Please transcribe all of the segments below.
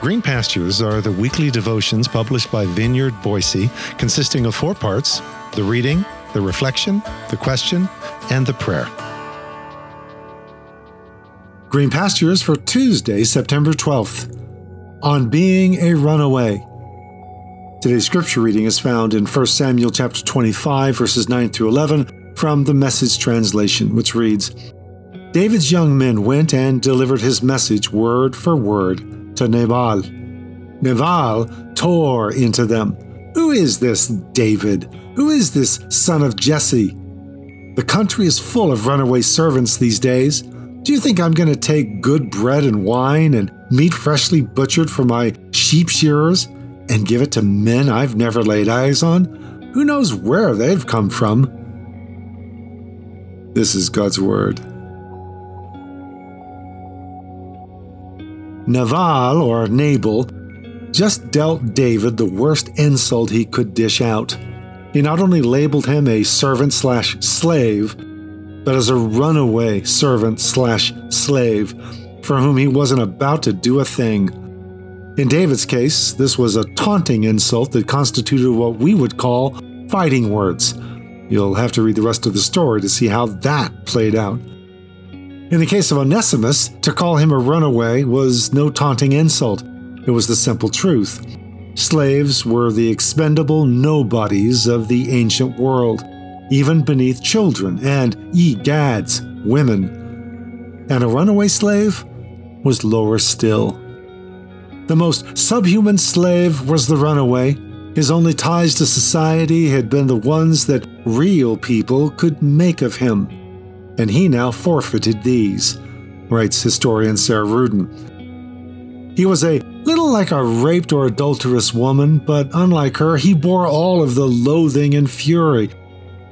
Green Pastures are the weekly devotions published by Vineyard Boise, consisting of four parts the reading, the reflection, the question, and the prayer. Green Pastures for Tuesday, September 12th, on being a runaway. Today's scripture reading is found in 1 Samuel chapter 25 verses 9 through 11 from the Message translation, which reads: David's young men went and delivered his message word for word to Nabal. Nabal tore into them. Who is this David? Who is this son of Jesse? The country is full of runaway servants these days. Do you think I'm going to take good bread and wine and meat freshly butchered for my sheep shearers and give it to men I've never laid eyes on? Who knows where they've come from? This is God's Word. Naval, or Nabal, just dealt David the worst insult he could dish out. He not only labeled him a servant slash slave, but as a runaway servant slash slave for whom he wasn't about to do a thing. In David's case, this was a taunting insult that constituted what we would call fighting words. You'll have to read the rest of the story to see how that played out. In the case of Onesimus, to call him a runaway was no taunting insult. It was the simple truth. Slaves were the expendable nobodies of the ancient world, even beneath children and, egads, women. And a runaway slave was lower still. The most subhuman slave was the runaway. His only ties to society had been the ones that real people could make of him and he now forfeited these, writes historian Sarah Ruden. He was a little like a raped or adulterous woman, but unlike her, he bore all of the loathing and fury.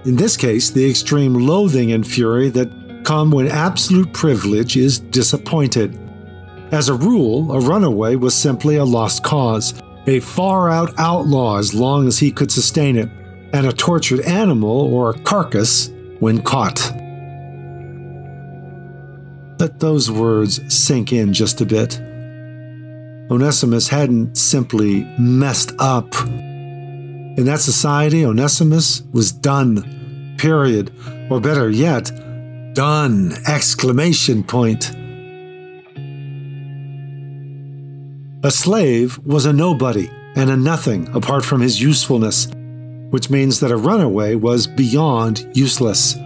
In this case, the extreme loathing and fury that come when absolute privilege is disappointed. As a rule, a runaway was simply a lost cause, a far out outlaw as long as he could sustain it, and a tortured animal or a carcass when caught. Let those words sink in just a bit. Onesimus hadn't simply messed up. In that society, Onesimus was done. Period. Or better yet, done! Exclamation point. A slave was a nobody and a nothing apart from his usefulness, which means that a runaway was beyond useless.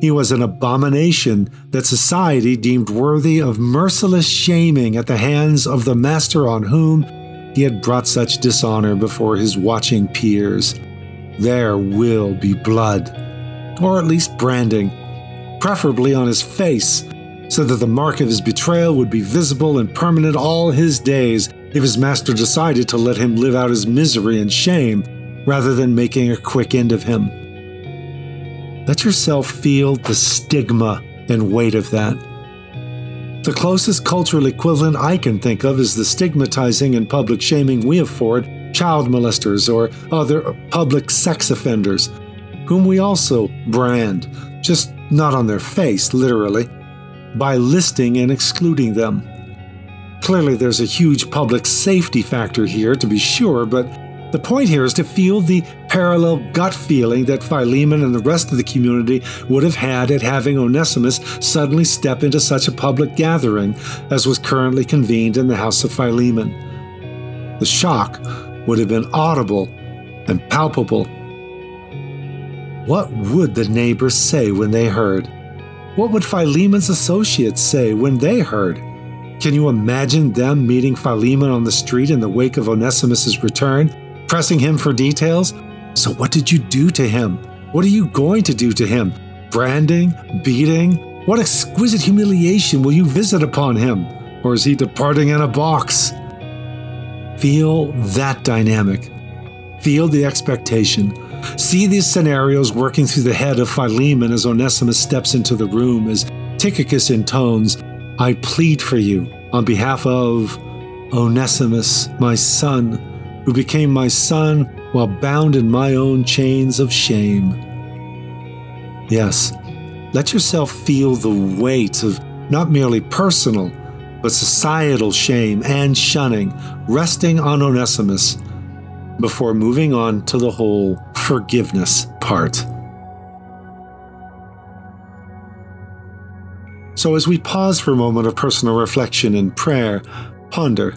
He was an abomination that society deemed worthy of merciless shaming at the hands of the master on whom he had brought such dishonor before his watching peers. There will be blood, or at least branding, preferably on his face, so that the mark of his betrayal would be visible and permanent all his days if his master decided to let him live out his misery and shame rather than making a quick end of him. Let yourself feel the stigma and weight of that. The closest cultural equivalent I can think of is the stigmatizing and public shaming we afford child molesters or other public sex offenders, whom we also brand, just not on their face, literally, by listing and excluding them. Clearly, there's a huge public safety factor here, to be sure, but the point here is to feel the parallel gut feeling that Philemon and the rest of the community would have had at having Onesimus suddenly step into such a public gathering as was currently convened in the house of Philemon. The shock would have been audible and palpable. What would the neighbors say when they heard? What would Philemon's associates say when they heard? Can you imagine them meeting Philemon on the street in the wake of Onesimus's return pressing him for details. So, what did you do to him? What are you going to do to him? Branding? Beating? What exquisite humiliation will you visit upon him? Or is he departing in a box? Feel that dynamic. Feel the expectation. See these scenarios working through the head of Philemon as Onesimus steps into the room, as Tychicus intones, I plead for you on behalf of Onesimus, my son who became my son while bound in my own chains of shame. Yes, let yourself feel the weight of not merely personal, but societal shame and shunning resting on Onesimus before moving on to the whole forgiveness part. So, as we pause for a moment of personal reflection and prayer, ponder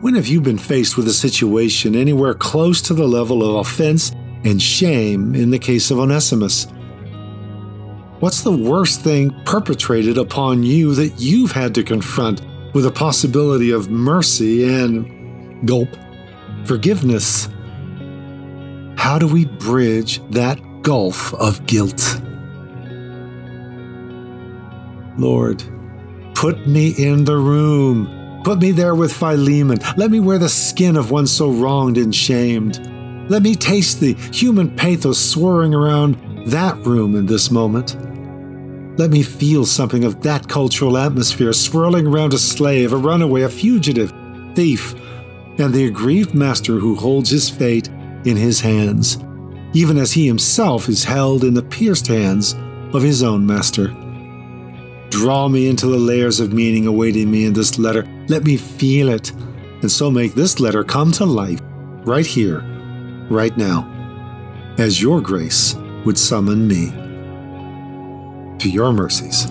when have you been faced with a situation anywhere close to the level of offense and shame in the case of Onesimus? What's the worst thing perpetrated upon you that you've had to confront with a possibility of mercy and gulp forgiveness? How do we bridge that gulf of guilt? Lord, put me in the room. Put me there with Philemon. Let me wear the skin of one so wronged and shamed. Let me taste the human pathos swirling around that room in this moment. Let me feel something of that cultural atmosphere swirling around a slave, a runaway, a fugitive, thief, and the aggrieved master who holds his fate in his hands, even as he himself is held in the pierced hands of his own master. Draw me into the layers of meaning awaiting me in this letter. Let me feel it, and so make this letter come to life right here, right now, as your grace would summon me to your mercies.